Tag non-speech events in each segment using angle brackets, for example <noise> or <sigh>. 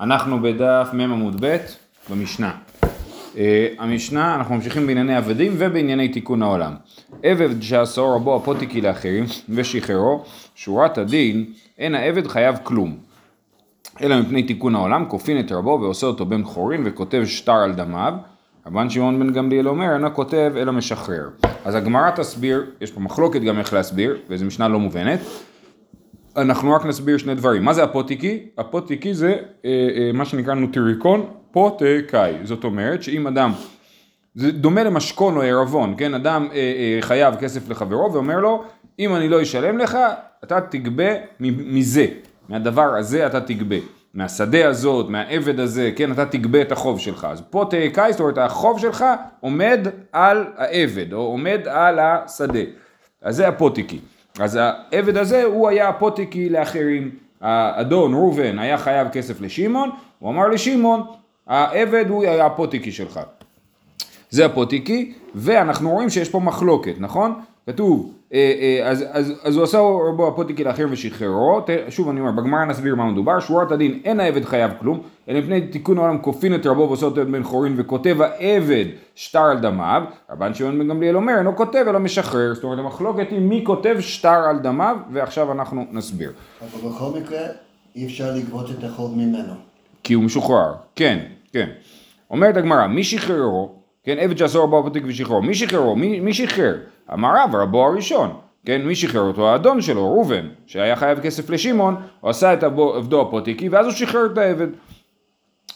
אנחנו בדף מ עמוד ב' במשנה. Uh, המשנה, אנחנו ממשיכים בענייני עבדים ובענייני תיקון העולם. עבד שעשור רבו הפוטיקי לאחרים ושחררו, שורת הדין, אין העבד חייב כלום. אלא מפני תיקון העולם, כופין את רבו ועושה אותו בן חורין וכותב שטר על דמיו. רבן שמעון בן גמליאל אומר, אינו כותב אלא משחרר. אז הגמרא תסביר, יש פה מחלוקת גם איך להסביר, וזו משנה לא מובנת. אנחנו רק נסביר שני דברים. מה זה הפוטיקי? הפוטיקי זה אה, אה, מה שנקרא נוטריקון פוטקאי. זאת אומרת שאם אדם, זה דומה למשכון או ערבון, כן? אדם אה, חייב כסף לחברו ואומר לו, אם אני לא אשלם לך, אתה תגבה מזה, מהדבר הזה אתה תגבה. מהשדה הזאת, מהעבד הזה, כן, אתה תגבה את החוב שלך. אז פה תקאי, זאת אומרת, החוב שלך עומד על העבד, או עומד על השדה. אז זה הפוטיקי. אז העבד הזה הוא היה הפוטיקי לאחרים. האדון ראובן היה חייב כסף לשמעון, הוא אמר לשמעון, העבד הוא היה הפוטיקי שלך. זה הפוטיקי, ואנחנו רואים שיש פה מחלוקת, נכון? כתוב, אז, אז, אז הוא עשה רבו הפוטיקי לאחר ושחררו, שוב אני אומר, בגמרא נסביר מה מדובר, שורת הדין אין העבד חייב כלום, אלא מפני תיקון העולם כופין את רבו ועושה אותו בן חורין וכותב העבד שטר על דמיו, רבן שמעון בן גמליאל אומר, אינו כותב אלא משחרר, זאת אומרת המחלוקת היא מי כותב שטר על דמיו, ועכשיו אנחנו נסביר. אבל בכל מקרה אי אפשר לגבות את החוב ממנו. כי הוא משוחרר, כן, כן. אומרת הגמרא, מי שחררו, כן, עבד שעשור רבו הפוטיקי ושחררו, מי שחררו, מי, מי שחרר? אמר רב, רבו הראשון. כן, מי שחרר אותו? האדון שלו, ראובן, שהיה חייב כסף לשמעון, הוא עשה את עבדו הפוטיקי, ואז הוא שחרר את העבד.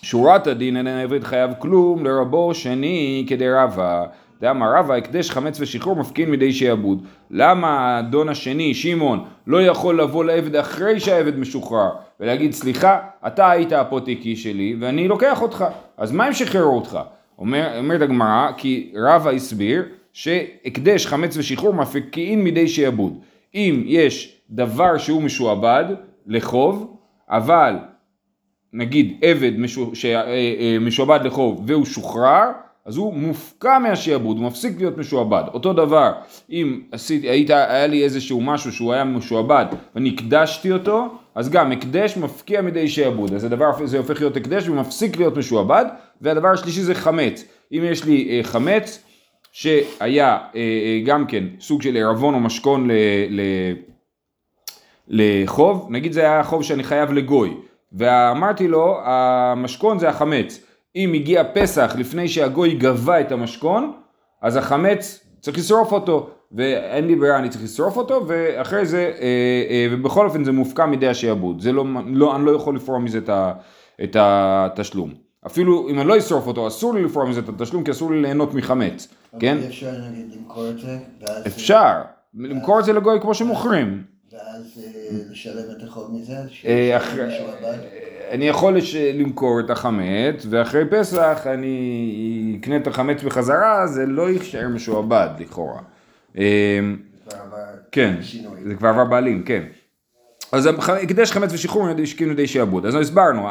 שורת הדין אין העבד חייב כלום לרבו שני כדי רבא. דאמר רבא, הקדש חמץ ושחרור מפקין מידי שעבוד. למה האדון השני, שמעון, לא יכול לבוא לעבד אחרי שהעבד משוחרר ולהגיד, סליחה, אתה היית הפוטיקי שלי ואני לוקח אותך, אז מה אם שחררו אותך? אומר, אומרת הגמרא, כי רבא הסביר שהקדש חמץ ושחרור מפקיעים מידי שעבוד. אם יש דבר שהוא משועבד לחוב, אבל נגיד עבד שמשועבד לחוב והוא שוחרר, אז הוא מופקע מהשעבוד, הוא מפסיק להיות משועבד. אותו דבר, אם עשית, היית, היה לי איזשהו משהו שהוא היה משועבד ואני הקדשתי אותו, אז גם הקדש מפקיע מידי שעבוד. אז הדבר הזה הופך להיות הקדש ומפסיק להיות משועבד. והדבר השלישי זה חמץ. אם יש לי אה, חמץ שהיה אה, אה, גם כן סוג של ערבון או משכון ל, ל, לחוב, נגיד זה היה חוב שאני חייב לגוי, ואמרתי לו המשכון זה החמץ. אם הגיע פסח לפני שהגוי גבה את המשכון, אז החמץ צריך לשרוף אותו, ואין לי ברירה, אני צריך לשרוף אותו, ואחרי זה, ובכל אופן זה מופקע מידי השעבוד, זה לא, לא, אני לא יכול לפרוע מזה את התשלום. אפילו אם אני לא אשרוף אותו, אסור לי לפרוע מזה את התשלום, כי אסור לי ליהנות מחמץ, כן? אבל אפשר נגיד למכור את זה. אפשר, למכור את זה לגוי כמו שמוכרים. ואז אה, לשלם את החוב מזה? אה? אני יכול למכור את החמץ, ואחרי פסח אני אקנה את החמץ בחזרה, זה לא יישאר משועבד לכאורה. אה, כן. זה כבר עבר בעלים, כן. אז הקדש חמץ ושחרור השכים לידי שעבוד. אז הסברנו,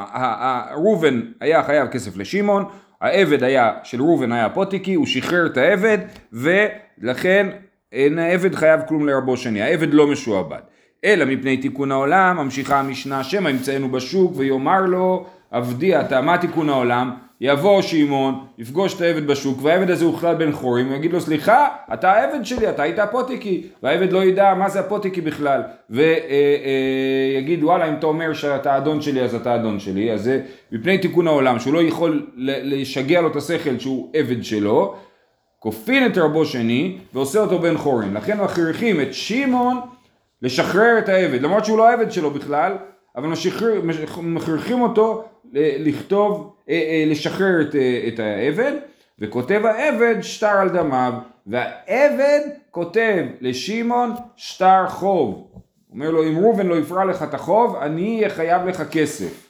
ראובן היה חייב כסף לשמעון, העבד היה, של ראובן היה פוטיקי, הוא שחרר את העבד, ולכן אין העבד חייב כלום לרבו שני, העבד לא משועבד. אלא מפני תיקון העולם, ממשיכה המשנה, שמא ימצאנו בשוק ויאמר לו, עבדי אתה, מה תיקון העולם? יבוא שמעון, יפגוש את העבד בשוק, והעבד הזה הוא בכלל בן חורים, הוא יגיד לו סליחה, אתה העבד שלי, אתה היית הפוטיקי, והעבד לא ידע מה זה הפוטיקי בכלל, ויגיד וואלה אם אתה אומר שאתה אדון שלי אז אתה אדון שלי, אז זה מפני תיקון העולם, שהוא לא יכול לשגע לו את השכל שהוא עבד שלו, כופין את רבו שני ועושה אותו בן חורין, לכן מכריחים את שמעון לשחרר את העבד, למרות שהוא לא העבד שלו בכלל, אבל מכריחים אותו לכתוב, אה, אה, לשחרר את, אה, את העבד, וכותב העבד שטר על דמיו, והעבד כותב לשמעון שטר חוב. אומר לו, אם ראובן לא יפרע לך את החוב, אני אהיה חייב לך כסף.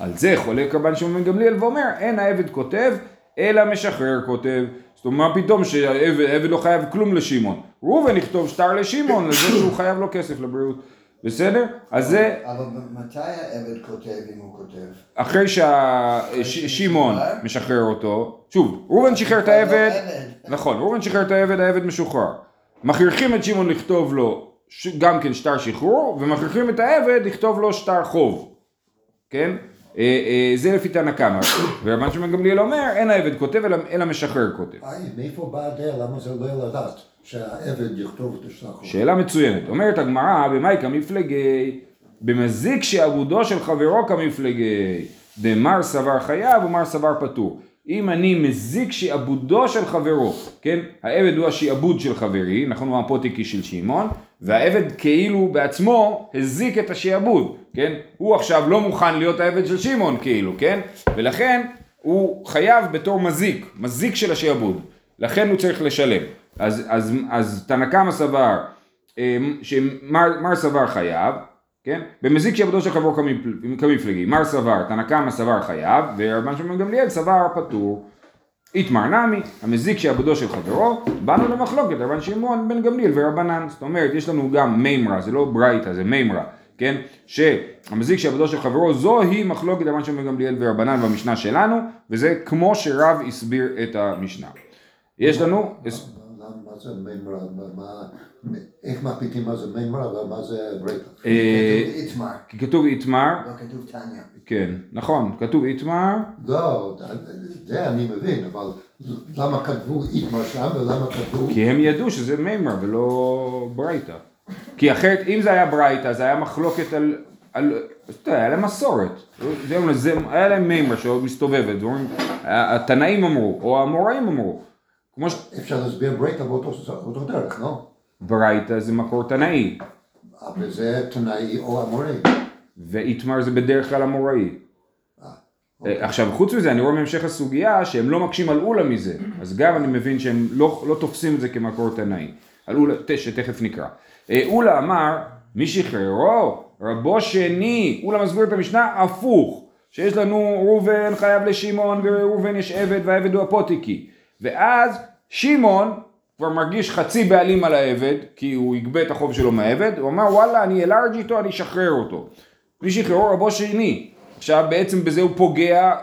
על זה חולק רבן שמעון בן גמליאל ואומר, אין העבד כותב, אלא משחרר כותב. זאת אומרת, מה פתאום שהעבד העבד לא חייב כלום לשמעון. ראובן יכתוב שטר לשמעון, לזה שהוא חייב לו כסף לבריאות. בסדר? אז זה אבל מתי העבד כותב אם הוא כותב? אחרי ששמעון משחרר אותו, שוב, ראובן שחרר את לא העבד, עבד. נכון, ראובן שחרר את העבד, העבד משוחרר. מכריחים את שמעון לכתוב לו גם כן שטר שחרור, ומכריחים את העבד לכתוב לו שטר חוב, כן? אה, אה, זה לפי תנא קמא, <coughs> ורבן שמעון גמליאל אומר, אין העבד כותב אלא, משחרר כותב. מאיפה באה הדעה? למה זה לא לדעת? שהעבד יכתוב את השלחו. שאלה מצוינת. אומרת הגמרא, במאי כמפלגי, במזיק שעבודו של חברו כמפלגי, דמר סבר חייב ומר סבר פטור. אם אני מזיק שעבודו של חברו, כן? העבד הוא השעבוד של חברי, נכון הוא הפוטיקי של שמעון, והעבד כאילו בעצמו הזיק את השעבוד, כן? הוא עכשיו לא מוכן להיות העבד של שמעון כאילו, כן? ולכן הוא חייב בתור מזיק, מזיק של השעבוד. לכן הוא צריך לשלם. אז, אז, אז תנא קמא סבר, אה, שמר מר סבר חייב, כן? במזיק שעבודו של חברו כמפל- כמפלגי, מר סבר, תנא קמא סבר חייב, ורבן שמעון גמליאל סבר פטור. איתמר נמי, המזיק שעבודו של חברו, באנו למחלוקת, רבן שמעון בן גמליאל ורבנן. זאת אומרת, יש לנו גם מימרה, זה לא ברייתא, זה מימרה, כן? שהמזיק שעבודו של חברו, זוהי מחלוקת רבן שמעון בן גמליאל ורבנן במשנה שלנו, וזה כמו שרב הסביר את המשנה. יש לנו, מה מה זה מימרה? איך מחליטים מה זה מימרה ומה זה ברייתא? אה, כתוב איתמר, כי כתוב איתמר, לא כתוב תניא. כן, נכון, כתוב איתמר, לא, זה אני מבין, אבל למה כתבו איתמר שם ולמה כתבו... כי הם ידעו שזה מימר ולא ברייתא. כי אחרת, אם זה היה ברייתא, זה היה מחלוקת על... על אתה יודע, היה להם מסורת. זה, זה, היה להם מימר שעוד מסתובבת. ואומרים, התנאים אמרו, או המוראים אמרו. כמו אפשר להסביר ברייתא באותו אותו דרך, לא? שברייתא זה מקור תנאי, אבל זה תנאי או המורה. ואיתמר זה בדרך כלל המוראי. אה, עכשיו חוץ מזה אני רואה מהמשך הסוגיה שהם לא מקשים על אולה מזה. אז גם אני מבין שהם לא, לא תופסים את זה כמקור תנאי. על אולה שתכף נקרא. אה, אולה אמר מי שחררו? רבו שני. אולה מסביר את המשנה הפוך. שיש לנו ראובן חייב לשמעון וראובן יש עבד והעבד הוא הפוטיקי ואז שמעון כבר מרגיש חצי בעלים על העבד כי הוא יגבה את החוב שלו מהעבד הוא אמר וואלה אני אלרג' איתו אני אשחרר אותו מי שחררו רבו שני עכשיו בעצם בזה הוא פוגע,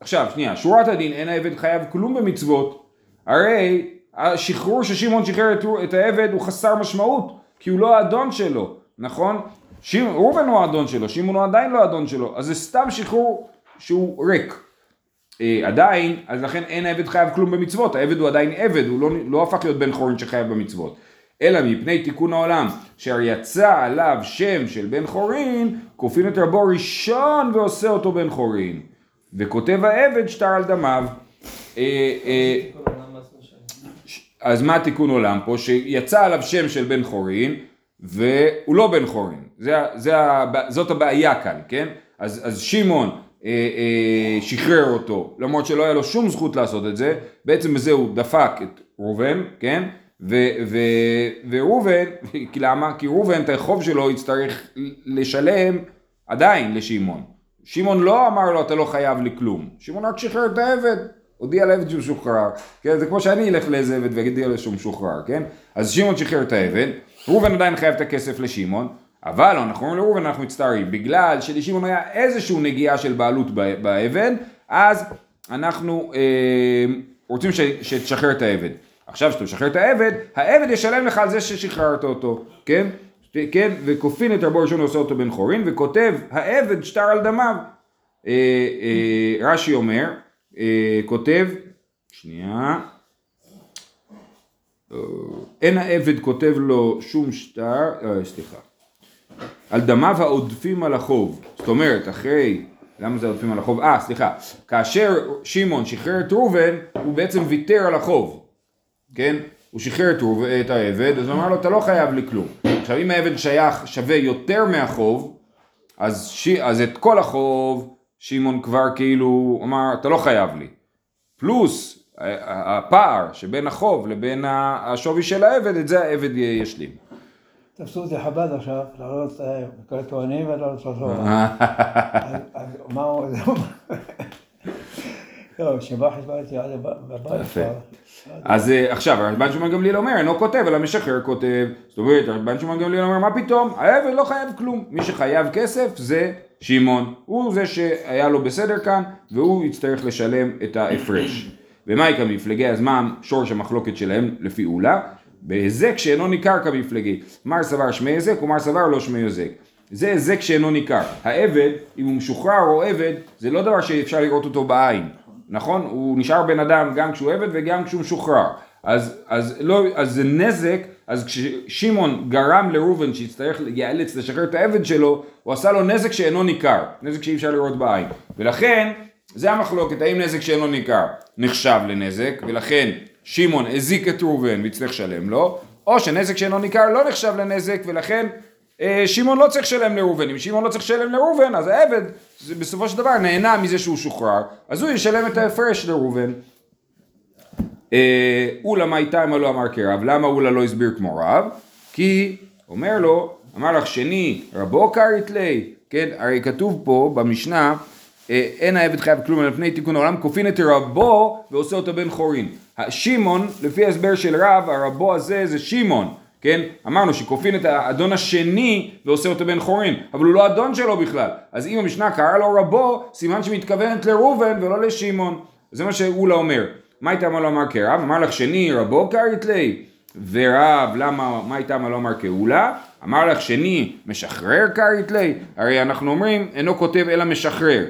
עכשיו שנייה, שורת הדין אין העבד חייב כלום במצוות, הרי השחרור ששמעון שחרר את, את העבד הוא חסר משמעות, כי הוא לא האדון שלו, נכון? שימ- ראובן הוא האדון שלו, שמעון הוא עדיין לא האדון שלו, אז זה סתם שחרור שהוא ריק. אה, עדיין, אז לכן אין העבד חייב כלום במצוות, העבד הוא עדיין עבד, הוא לא, לא הפך להיות בן חורין שחייב במצוות. אלא מפני תיקון העולם, אשר יצא עליו שם של בן חורין, כופין את רבו ראשון ועושה אותו בן חורין. וכותב העבד שטר על דמיו. אה, אה, אז מה תיקון עולם פה? שיצא עליו שם של בן חורין, והוא לא בן חורין. זה, זה, זאת הבעיה כאן, כן? אז, אז שמעון שחרר אותו, למרות שלא היה לו שום זכות לעשות את זה, בעצם בזה הוא דפק את ראובן, כן? וראובן, <laughs> כי למה? כי ראובן את החוב שלו יצטרך לשלם עדיין לשמעון. שמעון לא אמר לו אתה לא חייב לי כלום, שמעון רק שחרר את העבד, הודיע לעבד שהוא משוחרר, כן? זה כמו שאני אלך לאיזה עבד ואגיד לו שהוא משוחרר, כן? אז שמעון שחרר את העבד, ראובן עדיין חייב את הכסף לשמעון, אבל אנחנו אומרים לראובן אנחנו מצטערים, בגלל שלשמעון היה איזושהי נגיעה של בעלות ב- בעבד, אז אנחנו אה, רוצים ש- שתשחרר את העבד. עכשיו שאתה משחרר את העבד, העבד ישלם לך על זה ששחררת אותו, כן? כן, וכופין את רבו ראשון ועושה אותו בן חורין, וכותב העבד שטר על דמיו. אה, אה, רש"י אומר, אה, כותב, שנייה, אה, אין העבד כותב לו שום שטר, אה, סליחה, על דמיו העודפים על החוב, זאת אומרת אחרי, למה זה עודפים על החוב? אה סליחה, כאשר שמעון שחרר את ראובן, הוא בעצם ויתר על החוב, כן? הוא שחרר את, ראובן- את העבד, אז הוא אמר לו אתה לא חייב לי כלום. עכשיו אם העבד שייך שווה יותר מהחוב, אז, ש... אז את כל החוב שמעון כבר כאילו אמר אתה לא חייב לי. פלוס הפער שבין החוב לבין השווי של העבד, את זה העבד ישלים. תפסו אותי חב"ד עכשיו, לעלות אה, כל הטוענים ולעלות לתורה. אז- אז מה הוא... לא, שבא חשבתי עד הבית. כבר. אז אה, עכשיו רבן שמעון גמליאל אומר אינו כותב אלא משחרר כותב. זאת אומרת רבן שמעון גמליאל אומר מה פתאום? העבד לא חייב כלום. מי שחייב כסף זה שמעון. הוא זה שהיה לו בסדר כאן והוא יצטרך לשלם את ההפרש. ומאי כמפלגי אז מה שורש המחלוקת שלהם לפי אולה בהיזק שאינו ניכר כמפלגי מר סבר שמי היזק ומר סבר לא שמי היזק זה היזק שאינו ניכר. העבד, אם הוא משוחרר או עבד, זה לא דבר שאפשר לראות אותו בעין, נכון? הוא נשאר בן אדם גם כשהוא עבד וגם כשהוא משוחרר. אז, אז, לא, אז זה נזק, אז כששמעון גרם לראובן שיצטרך, ייאלץ לשחרר את העבד שלו, הוא עשה לו נזק שאינו ניכר, נזק שאי אפשר לראות בעין. ולכן, זה המחלוקת, האם נזק שאינו ניכר נחשב לנזק, ולכן שמעון הזיק את ראובן והצטרך לשלם לו, או שנזק שאינו ניכר לא נחשב לנזק, ולכן אה, שמעון לא צריך לשלם לראובן, אם שמעון לא צריך לשלם לראובן, אז העבד בסופו של דבר נהנה מזה שהוא שוחרר, אז הוא ישלם את ההפרש לראובן. אה, אולה מה איתה אם לא אמר כרב, למה אולה לא הסביר כמו רב? כי אומר לו, אמר לך שני רבו קרית לי, כן, הרי כתוב פה במשנה, אה, אין העבד חייב כלום על פני תיקון העולם, כופין את רבו ועושה אותו בן חורין. שמעון, לפי ההסבר של רב, הרבו הזה זה שמעון, כן? אמרנו שכופין את האדון השני ועושה אותו בן חורין, אבל הוא לא אדון שלו בכלל. אז אם המשנה קרא לו רבו, סימן שמתכוונת לראובן ולא לשמעון. זה מה שאולה אומר. מה הייתה מה לא אמר כרב? אמר לך שני רבו קרית לי, ורב למה, מה הייתה מה לא אמר כאולה? אמר לך שני משחרר קרית לי, הרי אנחנו אומרים אינו כותב אלא משחרר.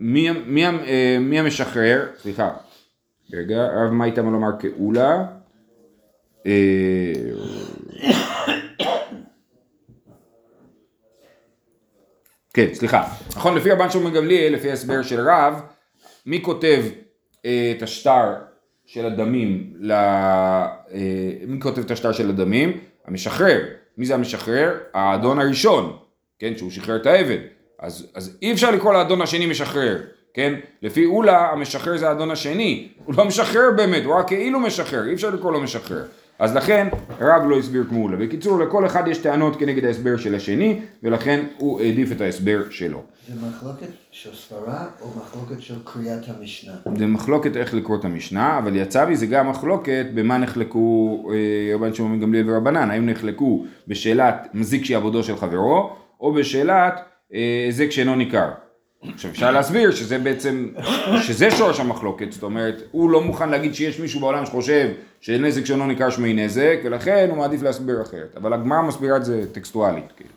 מי, מי, מי, מי המשחרר? סליחה. רגע, רב מה הייתה מה לומר כאולה? אה, כן, סליחה. נכון, לפי רבן שמעון גמליאל, לפי ההסבר של רב, מי כותב אה, את השטר של הדמים, ל... אה, מי כותב את השטר של הדמים? המשחרר. מי זה המשחרר? האדון הראשון, כן, שהוא שחרר את העבד. אז, אז אי אפשר לקרוא לאדון השני משחרר, כן? לפי אולה המשחרר זה האדון השני, הוא לא משחרר באמת, הוא רק כאילו משחרר, אי אפשר לקרוא לו משחרר. אז לכן רב לא הסביר כמו אולה. בקיצור, לכל אחד יש טענות כנגד ההסבר של השני, ולכן הוא העדיף את ההסבר שלו. זה מחלוקת של סברה או מחלוקת של קריאת המשנה? זה מחלוקת איך לקרוא את המשנה, אבל יצא לי זה גם מחלוקת במה נחלקו אה, רבן שמעון גמליאל ורבנן, האם נחלקו בשאלת מזיק שיעבודו של חברו, או בשאלת אה, שאינו ניכר. עכשיו אפשר להסביר שזה בעצם, שזה שורש המחלוקת, זאת אומרת, הוא לא מוכן להגיד שיש מישהו בעולם שחושב שנזק שאינו ניכר שמי נזק, ולכן הוא מעדיף להסביר אחרת, אבל הגמרא מסבירה את זה טקסטואלית, כאילו.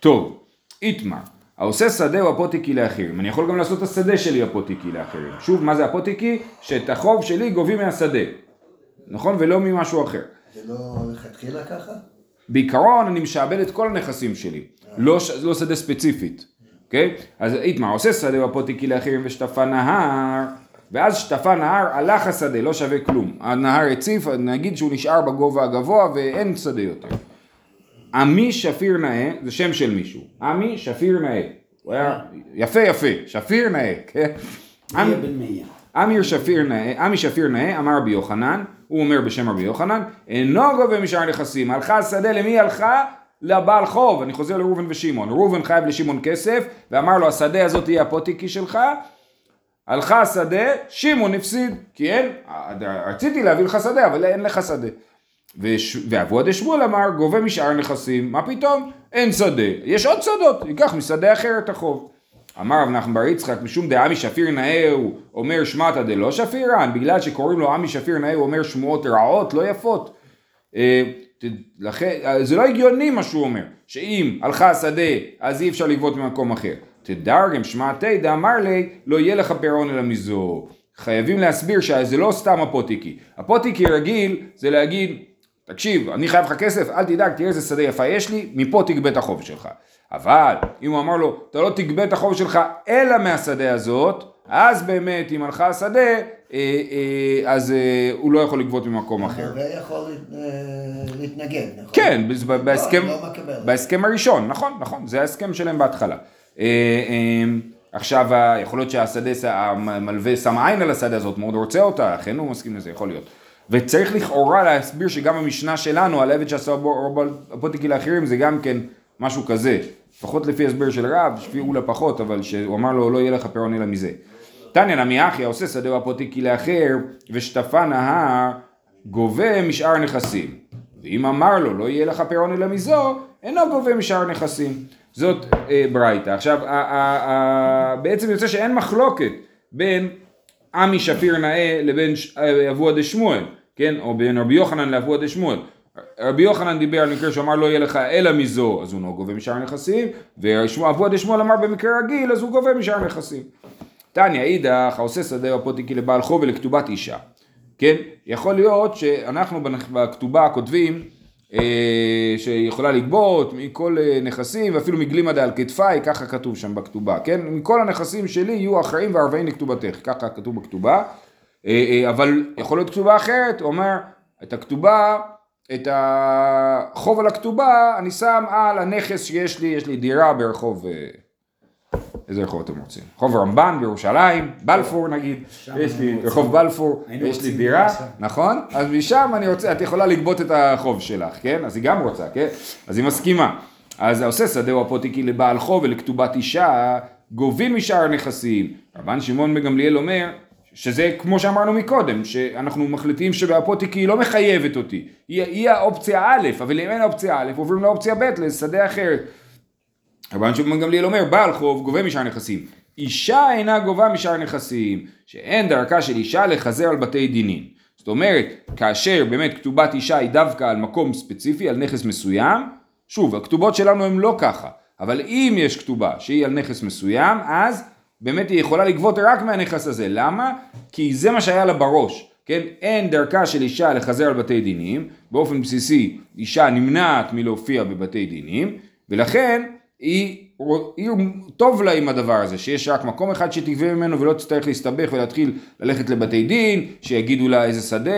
טוב, איתמר, העושה שדה הוא אפוטיקי לאחרים, אני יכול גם לעשות את השדה שלי אפוטיקי לאחרים. שוב, מה זה אפוטיקי? שאת החוב שלי גובים מהשדה, נכון? ולא ממשהו אחר. זה לא לכתחילה ככה? בעיקרון אני משעבד את כל הנכסים שלי, לא, לא שדה ספציפית, אוקיי? אז איתמר עושה שדה בפוטיקי לאחרים ושטפה נהר, ואז שטפה נהר, הלך השדה, לא שווה כלום. הנהר הציף, נגיד שהוא נשאר בגובה הגבוה ואין שדה יותר. עמי שפיר נאה, זה שם של מישהו, עמי שפיר נאה. הוא היה יפה יפה, שפיר נאה, כן? עמי שפיר נאה, עמי שפיר נאה, אמר רבי יוחנן, הוא אומר בשם רבי יוחנן, אינו גובה משאר נכסים, הלכה השדה למי הלכה? לבעל חוב, אני חוזר לראובן ושמעון, ראובן חייב לשמעון כסף, ואמר לו השדה הזאת תהיה הפוטיקי שלך, הלכה השדה, שמעון הפסיד, כי אין, רציתי להביא לך שדה, אבל אין לך שדה. ואבוה דשמואל אמר, גובה משאר נכסים, מה פתאום? אין שדה, יש עוד שדות, ייקח משדה אחר את החוב. אמר רב נחמן בר יצחק, משום דעמי שפיר נאה הוא אומר שמעתא דלא שפירן, בגלל שקוראים לו עמי שפיר נאה הוא אומר שמועות רעות, לא יפות. אה, לכן, זה לא הגיוני מה שהוא אומר, שאם הלכה השדה אז אי אפשר לגבות ממקום אחר. תדרגם שמעתי דאמר לי לא יהיה לך פירעון אלא מזו. חייבים להסביר שזה לא סתם הפוטיקי. הפוטיקי רגיל זה להגיד תקשיב, אני חייב לך כסף, אל תדאג, תראה איזה שדה יפה יש לי, מפה תגבה את החוב שלך. אבל אם הוא אמר לו, אתה לא תגבה את החוב שלך אלא מהשדה הזאת, אז באמת אם הלכה השדה, אה, אה, אז אה, הוא לא יכול לגבות ממקום אחר. הרבה יכול להתנגד, נכון? כן, בהסכם, לא, לא. בהסכם הראשון, נכון, נכון, זה ההסכם שלהם בהתחלה. עכשיו, יכול להיות שהשדה, המלווה שם עין על השדה הזאת, מאוד רוצה אותה, לכן הוא מסכים לזה, יכול להיות. וצריך לכאורה להסביר שגם המשנה שלנו על עבד שעשה הפוטיקי לאחרים זה גם כן משהו כזה, לפחות לפי הסבר של רב, שפיעו לה פחות, אבל שהוא אמר לו לא יהיה לך פירעון אלא מזה. תניא נמי אחי העושה שדה הפוטיקי לאחר ושטפה נהר גובה משאר נכסים. ואם אמר לו לא יהיה לך פירעון אלא מזו, אינו גובה משאר נכסים. זאת אה, ברייתא. עכשיו, בעצם יוצא שאין מחלוקת בין עמי שפיר נאה לבין אה, אבוה דשמואל, כן? או בין רבי יוחנן לאבוה דשמואל. רבי יוחנן דיבר על מקרה שאמר לא יהיה לך אלא מזו, אז הוא לא גובה משאר הנכסים, ואבו עדי שמואל אמר במקרה רגיל, אז הוא גובה משאר הנכסים. תניא אידך, העושה שדה הפוטיקי לבעל חוב ולכתובת אישה. כן? יכול להיות שאנחנו בכתובה כותבים אה, שיכולה לגבות מכל אה, נכסים ואפילו מגלימה דעל כתפיי, ככה כתוב שם בכתובה, כן? מכל הנכסים שלי יהיו אחראים וערבעים לכתובתך, ככה כתוב בכתובה, אה, אבל יכול להיות כתובה אחרת, הוא אומר את הכתובה, את החוב על הכתובה אני שם על הנכס שיש לי, יש לי דירה ברחוב איזה רחוב אתם רוצים? רחוב רמב"ן בירושלים, בלפור נגיד, יש לי רחוב בלפור, יש לי דירה, נכון? אז משם אני רוצה, את יכולה לגבות את החוב שלך, כן? אז היא גם רוצה, כן? אז היא מסכימה. אז העושה שדהו הפוטיקי לבעל חוב ולכתובת אישה, גובים משאר הנכסים. רבן שמעון בגמליאל אומר, שזה כמו שאמרנו מקודם, שאנחנו מחליטים שהפוטיקי היא לא מחייבת אותי, היא, היא האופציה א', אבל אם אין אופציה א', עוברים לאופציה ב', לשדה אחרת. רבן שמעון גמליאל אומר, בעל חוב גובה משאר נכסים. אישה אינה גובה משאר נכסים, שאין דרכה של אישה לחזר על בתי דינים. זאת אומרת, כאשר באמת כתובת אישה היא דווקא על מקום ספציפי, על נכס מסוים, שוב, הכתובות שלנו הן לא ככה, אבל אם יש כתובה שהיא על נכס מסוים, אז באמת היא יכולה לגבות רק מהנכס הזה. למה? כי זה מה שהיה לה בראש. כן, אין דרכה של אישה לחזר על בתי דינים, באופן בסיסי אישה נמנעת מלהופיע בבתי דינים, ולכן היא, היא טוב לה עם הדבר הזה, שיש רק מקום אחד שתגבה ממנו ולא תצטרך להסתבך ולהתחיל ללכת לבתי דין, שיגידו לה איזה שדה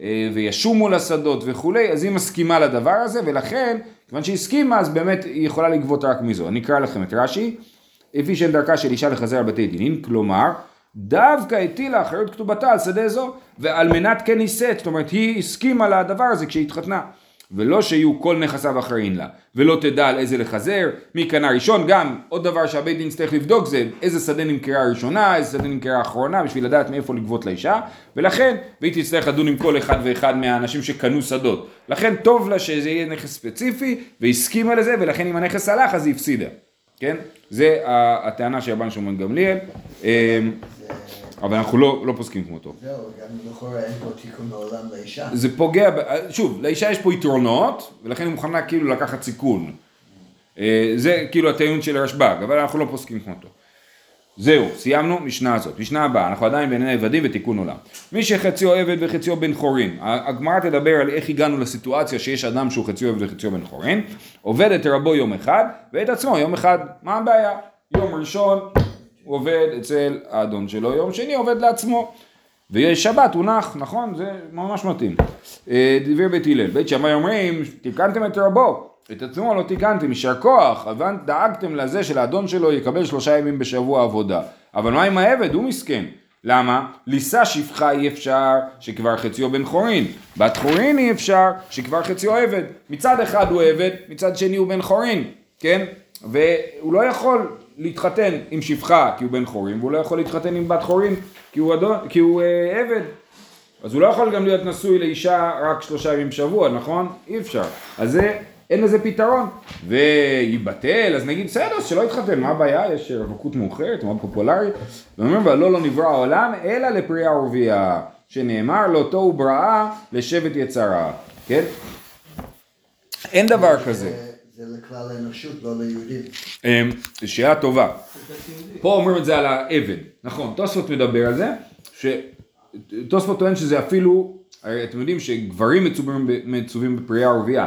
אה, וישומו לשדות וכולי, אז היא מסכימה לדבר הזה ולכן, כיוון שהיא הסכימה אז באמת היא יכולה לגבות רק מזו. אני אקרא לכם את רש"י, לפי שאין דרכה של אישה לחזר על בתי דינים, כלומר דווקא הטילה אחריות כתובתה על שדה זו ועל מנת כן נישאת, זאת אומרת היא הסכימה לדבר הזה כשהיא התחתנה. ולא שיהיו כל נכסיו אחראים לה, ולא תדע על איזה לחזר, מי קנה ראשון, גם עוד דבר שהבית דין צריך לבדוק זה איזה שדה נמכרה ראשונה, איזה שדה נמכרה אחרונה, בשביל לדעת מאיפה לגבות לאישה, ולכן, והיא תצטרך לדון עם כל אחד ואחד מהאנשים שקנו שדות. לכן טוב לה שזה יהיה נכס ספציפי, והסכימה לזה, ולכן אם הנכס הלך אז היא הפסידה, כן? זה הטענה של רבן שמעון גמליאל. אבל אנחנו לא, לא פוסקים כמותו. זהו, גם לכאורה אין פה תיקון לעולם לאישה. זה פוגע, שוב, לאישה יש פה יתרונות, ולכן היא מוכנה כאילו לקחת סיכון. אה, זה כאילו הטיעון של הרשב"ג, אבל אנחנו לא פוסקים כמותו. זהו, סיימנו משנה הזאת. משנה הבאה, אנחנו עדיין בענייני עבדים ותיקון עולם. מי שחציו עבד וחציו בן חורין, הגמרא תדבר על איך הגענו לסיטואציה שיש אדם שהוא חציו עבד וחציו בן חורין, עובד את רבו יום אחד, ואת עצמו יום אחד. מה הבעיה? יום ראשון הוא עובד אצל האדון שלו, יום שני עובד לעצמו. ויש שבת הוא נח, נכון? זה ממש מתאים. אה, דברי בית הלל, בית שמאי אומרים, תיקנתם את רבו, את עצמו לא תיקנתם, יישר כוח, הבנת, דאגתם לזה שלאדון שלו יקבל שלושה ימים בשבוע עבודה. אבל מה עם העבד? הוא מסכן. למה? לישא שפחה אי אפשר שכבר חציו בן חורין, בת חורין אי אפשר שכבר חציו עבד. מצד אחד הוא עבד, מצד שני הוא בן חורין, כן? והוא לא יכול להתחתן עם שפחה כי הוא בן חורין, והוא לא יכול להתחתן עם בת חורין כי הוא, אדון, כי הוא אה, עבד. אז הוא לא יכול גם להיות נשוי לאישה רק שלושה ימים בשבוע, נכון? אי אפשר. אז זה, אין לזה פתרון. וייבטל, אז נגיד, בסדר, שלא יתחתן, מה הבעיה? יש רווקות מאוחרת, מאוד פופולרית. ואומרים, ולא לא נברא העולם, אלא לפרייה ורבייה, שנאמר, לאותו הוא בראה לשבט יצרה, כן? אין דבר כזה. זה לכלל האנושות, לא ליהודים. אמ, שאלה טובה. פה אומרים את זה על העבד, נכון, תוספות מדבר על זה, שתוספות טוען שזה אפילו, הרי אתם יודעים שגברים מצווים, מצווים בפרייה ורבייה,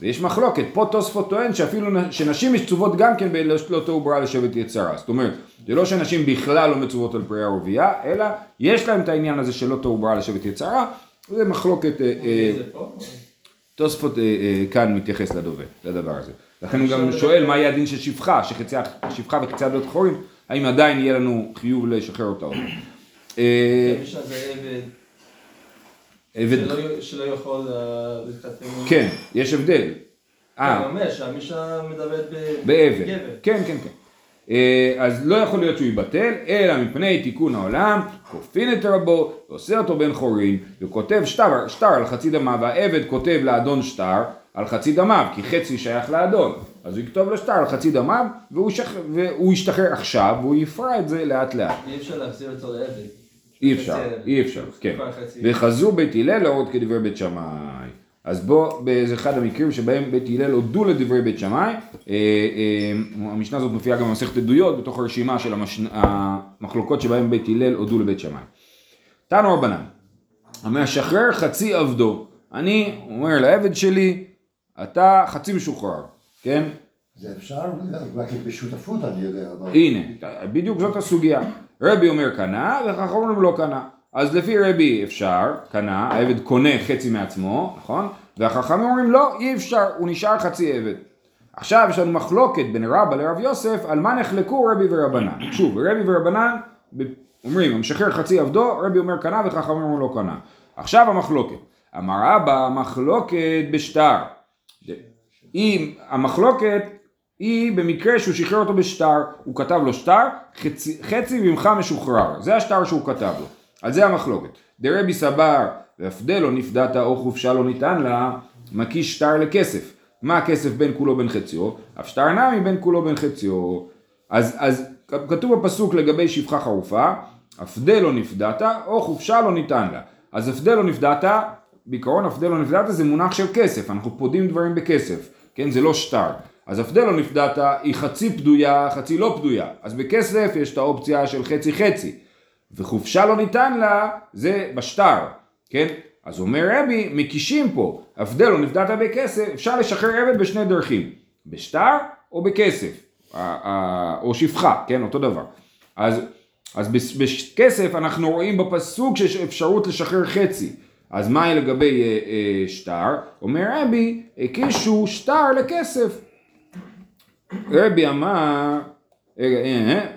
ויש מחלוקת, פה תוספות טוען שאפילו שנשים מצוות גם כן בלא תוהו בראה לשבת יצרה, זאת אומרת, זה לא שנשים בכלל לא מצוות על פרייה ורבייה, אלא יש להם את העניין הזה שלא תוהו בראה לשבת יצרה, זה מחלוקת... אה, אה, תוספות אה, אה, כאן מתייחס לדובר, לדבר הזה. לכן הוא גם שואל מה יהיה הדין של שפחה, שפחה וחצי עדות חורים, האם עדיין יהיה לנו חיוב לשחרר אותה עוד. אה, שלא יכול להתחתן. כן, יש הבדל. אה. אומר שהמשנה מדברת בעבד. כן, כן, כן. אה, אז לא יכול להיות שהוא יבטל, אלא מפני תיקון העולם, כופין את רבו, ועושה אותו בן חורין, וכותב שטר, שטר על חצי דמיו, והעבד כותב לאדון שטר על חצי דמיו, כי חצי שייך לאדון. אז הוא יכתוב לו שטר על חצי דמיו, והוא, שח... והוא ישתחרר עכשיו, והוא יפרע את זה לאט לאט. אי אפשר להחזיר אותו לעבד. אי אפשר, אי אפשר, כן. וחזו בית הלל להורות כדברי בית שמאי. אז בוא, באיזה אחד המקרים שבהם בית הלל הודו לדברי בית שמאי, אה, אה, המשנה הזאת מופיעה גם במסכת עדויות בתוך הרשימה של. המחלוקות שבהם בית הלל הודו לבית שמאי. תנו רבנן, המשחרר חצי עבדו, אני אומר לעבד שלי, אתה חצי משוחרר, כן? זה אפשר רק בשותפות אני יודע, אבל... הנה, בדיוק זאת הסוגיה. רבי אומר קנה וחכמים לא קנה. אז לפי רבי אפשר, קנה, העבד קונה חצי מעצמו, נכון? והחכמים אומרים לא, אי אפשר, הוא נשאר חצי עבד. עכשיו יש לנו מחלוקת בין רבא לרב יוסף על מה נחלקו רבי ורבנן. שוב, רבי ורבנן אומרים, המשחרר חצי עבדו, רבי אומר קנה וחכמים אומרים לא קנה. עכשיו המחלוקת. אמר רבא, המחלוקת בשטר. אם המחלוקת היא במקרה שהוא שחרר אותו בשטר, הוא כתב לו שטר, חצי, חצי ממך משוחרר, זה השטר שהוא כתב לו, על זה המחלוקת. דרבי סבר והפדלו נפדת או חופשה לא ניתן לה, מקיש שטר לכסף. מה הכסף בין כולו בין חציו? אף שטר נמי בין כולו בין חציו. אז, אז כתוב בפסוק לגבי שפחה חרופה, הפדלו נפדת או חופשה לא ניתן לה. אז הפדלו נפדת, בעיקרון הפדלו נפדת זה מונח של כסף, אנחנו פודים דברים בכסף, כן? זה לא שטר. אז הפדלו נפדת היא חצי פדויה, חצי לא פדויה. אז בכסף יש את האופציה של חצי חצי. וחופשה לא ניתן לה, זה בשטר, כן? אז אומר רבי, מקישים פה, הפדלו נפדת בכסף, אפשר לשחרר עבד בשני דרכים, בשטר או בכסף, או שפחה, כן? אותו דבר. אז, אז בכסף אנחנו רואים בפסוק שיש אפשרות לשחרר חצי. אז מה לגבי אה, אה, שטר? אומר רבי, הקישו שטר לכסף. רבי אמר,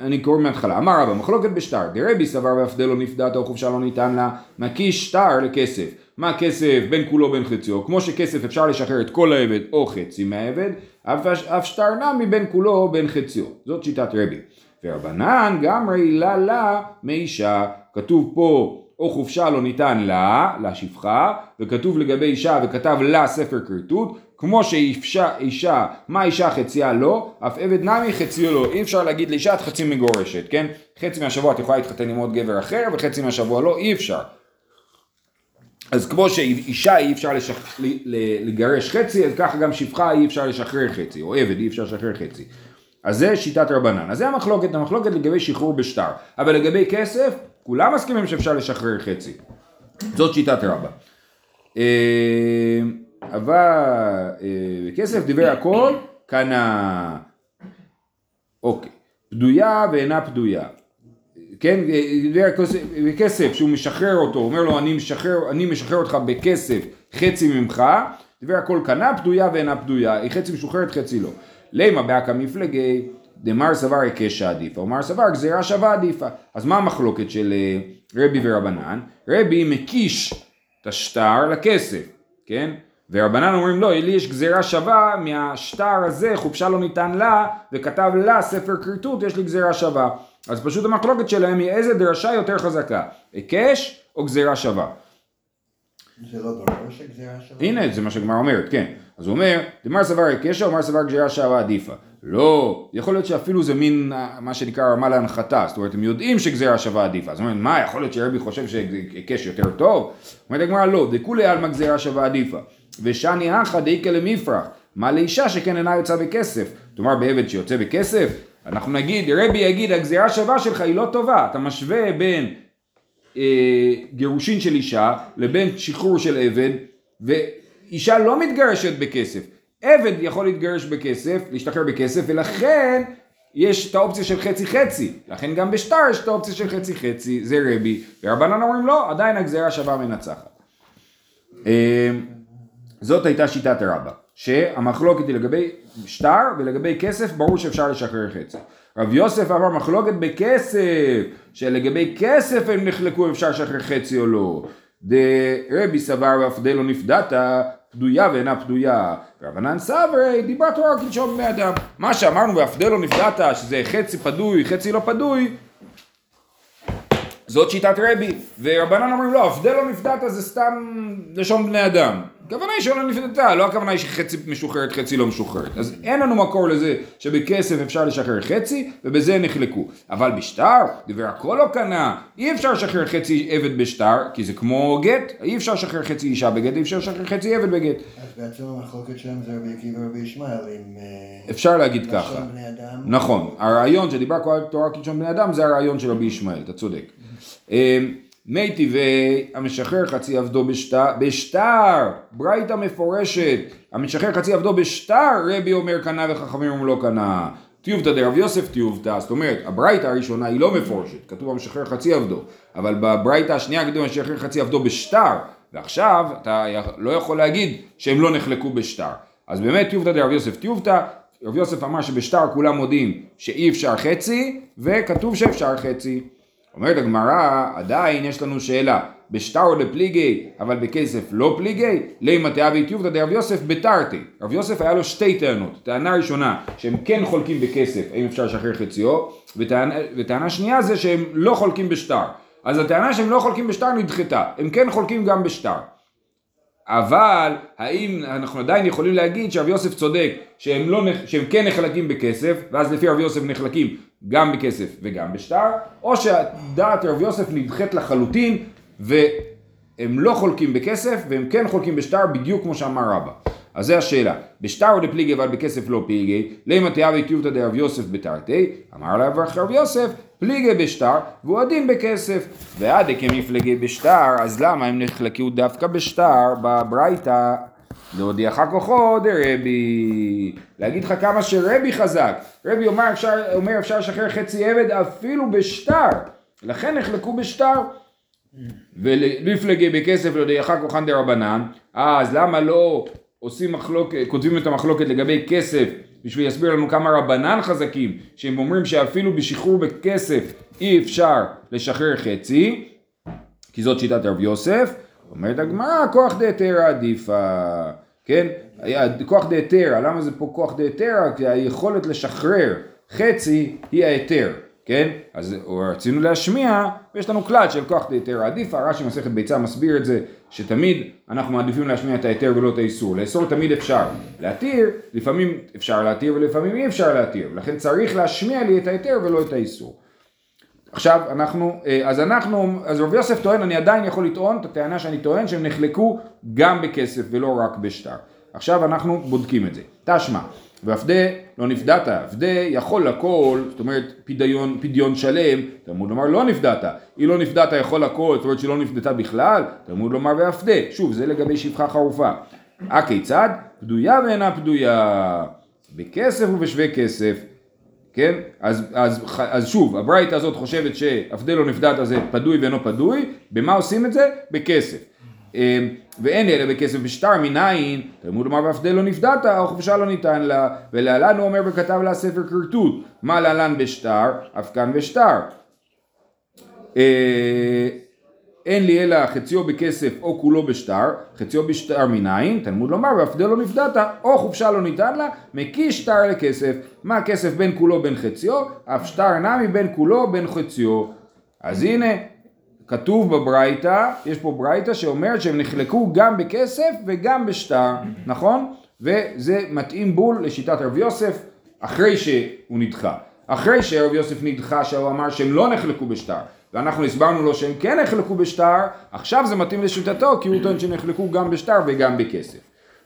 אני קורא מההתחלה, אמר רבא, מחלוקת בשטר, דרבי סבר והפדלו נפדת או חופשה לא ניתן לה, מקיש שטר לכסף. מה כסף בין כולו בין חציו? כמו שכסף אפשר לשחרר את כל העבד או חצי מהעבד, אף, שטר נמי בין כולו בין חציו. זאת שיטת רבי. ורבנן גמרי לה לה מאישה, כתוב פה או חופשה לא ניתן לה, לשפחה, וכתוב לגבי אישה וכתב לה ספר כריתות, כמו שאישה, אישה, מה אישה חציה לא, אף עבד נמי חציו לא. אי אפשר להגיד לאישה את חצי מגורשת, כן? חצי מהשבוע את יכולה להתחתן עם עוד גבר אחר, וחצי מהשבוע לא, אי אפשר. אז כמו שאישה אי אפשר לשח... לגרש חצי, אז ככה גם שפחה אי אפשר לשחרר חצי, או עבד אי אפשר לשחרר חצי. אז זה שיטת רבנן. אז זה המחלוקת, המחלוקת לגבי שחרור בשטר. אבל לגבי כסף, כולם מסכימים שאפשר לשחרר חצי. זאת שיטת רבא. אה, אבל בכסף דיבר הכל, קנה. אוקיי. פדויה ואינה פדויה. כן, דיבר בכסף שהוא משחרר אותו, אומר לו אני משחרר, אני משחרר אותך בכסף חצי ממך, דיבר הכל קנה פדויה ואינה פדויה, היא חצי משוחררת חצי לא. למה באקא מפלגי דמר סבר היקשה עדיפה, ומר סבר גזירה שווה עדיפה. אז מה המחלוקת של אה, רבי ורבנן? רבי מקיש את השטר לכסף, כן? ורבנן אומרים לא, לי יש גזירה שווה מהשטר הזה, חופשה לא ניתן לה, וכתב לה ספר כריתות, יש לי גזירה שווה. אז פשוט המחלוקת שלהם היא איזה דרשה יותר חזקה, היקש או גזירה שווה. זה לא דורש הגזירה? הנה, זה מה שהגמרא אומרת, כן. אז הוא אומר, דמר סבר היקשה או מר סבר גזירה שווה עדיפה. לא, יכול להיות שאפילו זה מין מה שנקרא רמה להנחתה, זאת אומרת הם יודעים שגזירה שווה עדיפה, זאת אומרת מה יכול להיות שרבי חושב שהיקש יותר טוב? אומרת הגמרא לא, דכולי עלמא גזירה שווה עדיפה, ושני אחא דאיקא למפרח, מה לאישה שכן אינה יוצאה בכסף, כלומר בעבד שיוצא בכסף, אנחנו נגיד, רבי יגיד הגזירה שווה שלך היא לא טובה, אתה משווה בין אה, גירושין של אישה לבין שחרור של עבד, ואישה לא מתגרשת בכסף. עבד יכול להתגרש בכסף, להשתחרר בכסף, ולכן יש את האופציה של חצי חצי, לכן גם בשטר יש את האופציה של חצי חצי, זה רבי, ורבנן אומרים לא, עדיין הגזירה שווה מנצחת. אה, זאת הייתה שיטת רבא, שהמחלוקת היא לגבי שטר ולגבי כסף, ברור שאפשר לשחרר חצי. רב יוסף אמר מחלוקת בכסף, שלגבי כסף הם נחלקו אפשר לשחרר חצי או לא. דרבי סבר ואפדלו נפדתה, פדויה ואינה פדויה. רבנן סברי, דיברה תורה כלשון בני אדם. מה שאמרנו ואפדלו נפדתה, שזה חצי פדוי, חצי לא פדוי, זאת שיטת רבי. ורבנן אומרים לא, אפדלו נפדתה זה סתם לשון בני אדם. הכוונה היא שלא נפדתה, לא הכוונה היא שחצי משוחררת, חצי לא משוחררת. אז אין לנו מקור לזה שבכסף אפשר לשחרר חצי, ובזה נחלקו. אבל בשטר, דבר הכל לא קנה, אי אפשר לשחרר חצי עבד בשטר, כי זה כמו גט, אי אפשר לשחרר חצי אישה בגט, אי אפשר לשחרר חצי עבד בגט. אז בעצם המחלוקת שלהם זה רבי עקיבא ורבי ישמעאל עם... אה, אפשר להגיד ככה. נכון, הרעיון שדיבר כל התורה כלשון בני אדם זה הרעיון של רבי ישמעאל, אתה צודק. מי טבעי המשחרר חצי עבדו בשטר, בשטר, ברייתא מפורשת, המשחרר חצי עבדו בשטר, רבי אומר קנה וחכמים אומרים לא קנה. טיובתא דרב יוסף טיובתא, זאת אומרת, הברייתא הראשונה היא לא מפורשת, כתוב המשחרר חצי עבדו, אבל בברייתא השנייה כתוב המשחרר חצי עבדו בשטר, ועכשיו אתה לא יכול להגיד שהם לא נחלקו בשטר. אז באמת טיובתא דרב יוסף טיובתא, רב יוסף אמר שבשטר כולם מודים שאי אפשר חצי, וכתוב שאפשר חצי. אומרת הגמרא, עדיין יש לנו שאלה, בשטר לפליגי, אבל בכסף לא פליגי, לימא תאבי טיובתא דרב יוסף בתרתי. רב יוסף היה לו שתי טענות. טענה ראשונה, שהם כן חולקים בכסף, האם אפשר לשחרר חציו, וטענה, וטענה שנייה זה שהם לא חולקים בשטר. אז הטענה שהם לא חולקים בשטר נדחתה, הם כן חולקים גם בשטר. אבל האם אנחנו עדיין יכולים להגיד שרב יוסף צודק שהם, לא, שהם כן נחלקים בכסף ואז לפי רב יוסף נחלקים גם בכסף וגם בשטר או שדעת רב יוסף נדחית לחלוטין והם לא חולקים בכסף והם כן חולקים בשטר בדיוק כמו שאמר רבא. אז זה השאלה, בשטר דפליגי אבל בכסף לא פליגי, למה תיאבי טיובתא דרב יוסף בתרתי, אמר לה רב יוסף, פליגי בשטר, והוא הדין בכסף. ועד כמפלגי בשטר, אז למה הם נחלקו דווקא בשטר, בברייתא, להודיעך כוחו דרבי. להגיד לך כמה שרבי חזק. רבי אומר אפשר, אומר אפשר לשחרר חצי עבד אפילו בשטר. לכן נחלקו בשטר. ולפלגי בכסף להודיעך כוחן דרבנן, אז למה לא עושים מחלוקת, כותבים את המחלוקת לגבי כסף בשביל להסביר לנו כמה רבנן חזקים שהם אומרים שאפילו בשחרור בכסף אי אפשר לשחרר חצי כי זאת שיטת רב יוסף אומרת הגמרא כוח דהתרא עדיפה. כן? כוח דהתרא למה זה פה כוח דהתרא כי היכולת לשחרר חצי היא ההיתר כן? אז רצינו להשמיע ויש לנו כלל של כוח דהתרא עדיפה. רש"י מסכת ביצה מסביר את זה שתמיד אנחנו מעדיפים להשמיע את ההיתר ולא את האיסור. לאסור תמיד אפשר להתיר לפעמים אפשר להתיר ולפעמים אי אפשר להתיר. לכן צריך להשמיע לי את ההיתר ולא את האיסור עכשיו אנחנו, אה, אז אנחנו, אז רב יוסף טוען, אני עדיין יכול לטעון את הטענה שאני טוען שהם נחלקו גם בכסף ולא רק בשטר. עכשיו אנחנו בודקים את זה. תשמע, ועבדה לא נפדת, עבדה יכול לכל, זאת אומרת פדיון, פדיון שלם, תלמוד לומר לא נפדת, היא לא נפדת יכול לכל, זאת אומרת שלא נפדתה בכלל, תלמוד לומר ועבדה, שוב זה לגבי שפחה חרופה. הכיצד? פדויה ואינה פדויה, בכסף ובשווה כסף. כן? אז, אז, אז שוב, הברייתא הזאת חושבת שהבדל לא נפדת זה פדוי ואינו פדוי, במה עושים את זה? בכסף. אמ, ואין אלא בכסף בשטר מנין, תלמוד לומר והבדל לא נפדת, או חופשה לא ניתן לה, ולהלן הוא אומר וכתב לה ספר כרטוט, מה להלן בשטר, אף כאן בשטר. אין לי אלא חציו בכסף או כולו בשטר, חציו בשטר מנין, תלמוד לומר, והפדל לא נפדת, או חופשה לא ניתן לה, מקיא שטר לכסף. מה הכסף בין כולו בין חציו, אף שטר נמי בין כולו בין חציו. אז הנה, כתוב בברייתא, יש פה ברייתא שאומרת שהם נחלקו גם בכסף וגם בשטר, נכון? וזה מתאים בול לשיטת רב יוסף, אחרי שהוא נדחה. אחרי שרב יוסף נדחה, שהוא אמר שהם לא נחלקו בשטר. ואנחנו הסברנו לו שהם כן נחלקו בשטר, עכשיו זה מתאים לשיטתו, כי הוא טוען שנחלקו גם בשטר וגם בכסף.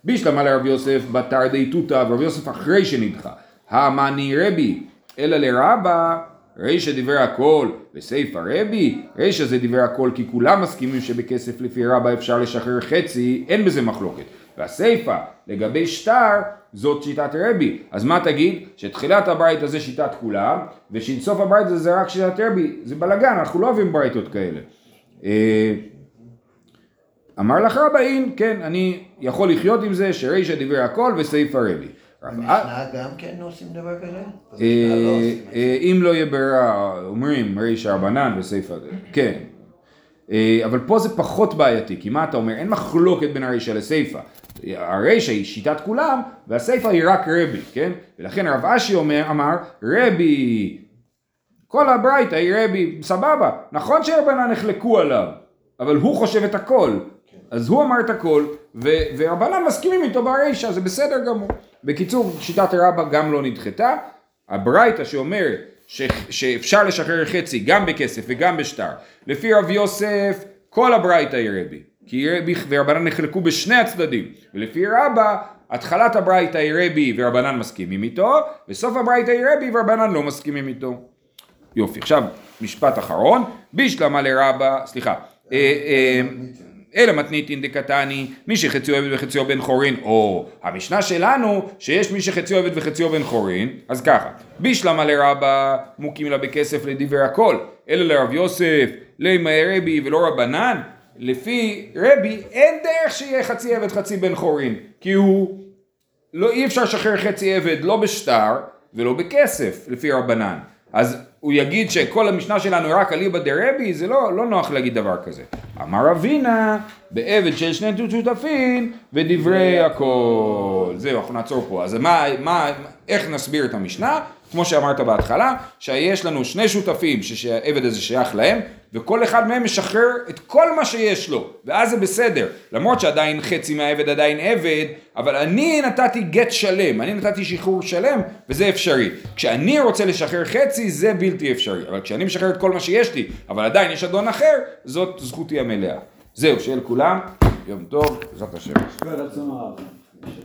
בישלמה לרב יוסף בתר די תותא, ורב יוסף אחרי שנדחה. המאני רבי, אלא לרבה, רישא דיבר הכל, וסיפא רבי, רישא זה דיבר הכל כי כולם מסכימים שבכסף לפי רבה אפשר לשחרר חצי, אין בזה מחלוקת. והסיפא, לגבי שטר, זאת שיטת רבי. אז מה תגיד? שתחילת הברית הזה שיטת כולם, ושסוף הברית הזה זה רק שיטת רבי. זה בלאגן, אנחנו לא אוהבים ברייתות כאלה. אה, אמר לך רבאין, כן, אני יכול לחיות עם זה שרישא דיבר הכל וסיפא רבי. במשנה גם כן עושים דבר כזה? אה, לא. אה, אם לא יהיה ברירה, אומרים רישא רבנן וסיפא, כן. אבל פה זה פחות בעייתי, כי מה אתה אומר? אין מחלוקת בין הרישא לסיפא. הרישא היא שיטת כולם, והסיפא היא רק רבי, כן? ולכן הרב אשי אומר, אמר, רבי, כל הברייתא היא רבי, סבבה, נכון שרבנן נחלקו עליו, אבל הוא חושב את הכל. אז הוא אמר את הכל, ורבנן מסכימים איתו ברישא, זה בסדר גמור. בקיצור, שיטת רבא גם לא נדחתה. הברייתא שאומרת ש- שאפשר לשחרר חצי גם בכסף וגם בשטר, לפי רב יוסף, כל הברייתא היא רבי. כי רבי ורבנן נחלקו בשני הצדדים, ולפי רבא, התחלת הברייתא היא רבי ורבנן מסכימים איתו, וסוף הברייתא היא רבי ורבנן לא מסכימים איתו. יופי, עכשיו משפט אחרון, בישלמה לרבה, סליחה, אה, אה, אלא מתניתין דקתני, מי שחציו עבד וחציו בן חורין, או המשנה שלנו, שיש מי שחציו עבד וחציו בן חורין, אז ככה, בישלמה לרבה, מוקים לה בכסף לדברי הכל, אלא לרב יוסף, לימי רבי ולא רבנן, לפי רבי אין דרך שיהיה חצי עבד חצי בן חורין, כי הוא לא, אי אפשר לשחרר חצי עבד לא בשטר ולא בכסף לפי רבנן. אז הוא יגיד שכל המשנה שלנו רק אליבא דרבי, זה לא, לא נוח להגיד דבר כזה. אמר אבינה, בעבד של שני שותפים ודברי הכל. זהו, אנחנו נעצור פה. אז מה, מה, איך נסביר את המשנה? כמו שאמרת בהתחלה, שיש לנו שני שותפים שהעבד הזה שייך להם, וכל אחד מהם משחרר את כל מה שיש לו, ואז זה בסדר. למרות שעדיין חצי מהעבד עדיין עבד, אבל אני נתתי גט שלם, אני נתתי שחרור שלם, וזה אפשרי. כשאני רוצה לשחרר חצי, זה בלתי אפשרי. אבל כשאני משחרר את כל מה שיש לי, אבל עדיין יש אדון אחר, זאת זכותי המלאה. זהו, שיהיה לכולם, יום טוב, בעזרת השם.